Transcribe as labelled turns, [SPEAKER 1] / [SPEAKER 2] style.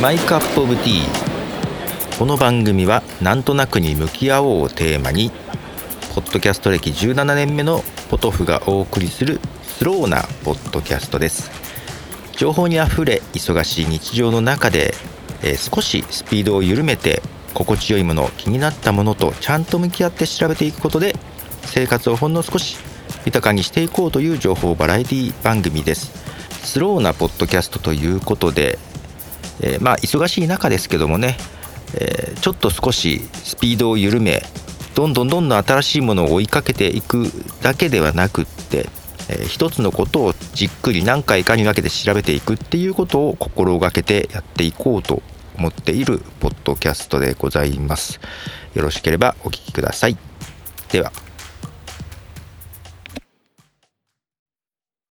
[SPEAKER 1] マイカップオブティー。この番組はなんとなくに向き合おうをテーマにポッドキャスト歴17年目のポトフがお送りするスローなポッドキャストです。情報にあふれ忙しい日常の中で、えー、少しスピードを緩めて心地よいもの気になったものとちゃんと向き合って調べていくことで生活をほんの少し豊かにしていこうという情報バラエティ番組です。スローなポッドキャストということで、えー、まあ忙しい中ですけどもね、えー、ちょっと少しスピードを緩めどんどんどんどん新しいものを追いかけていくだけではなくって、えー、一つのことをじっくり何回かに分けて調べていくっていうことを心がけてやっていこうと思っているポッドキャストでございます。よろしければお聴きください。では。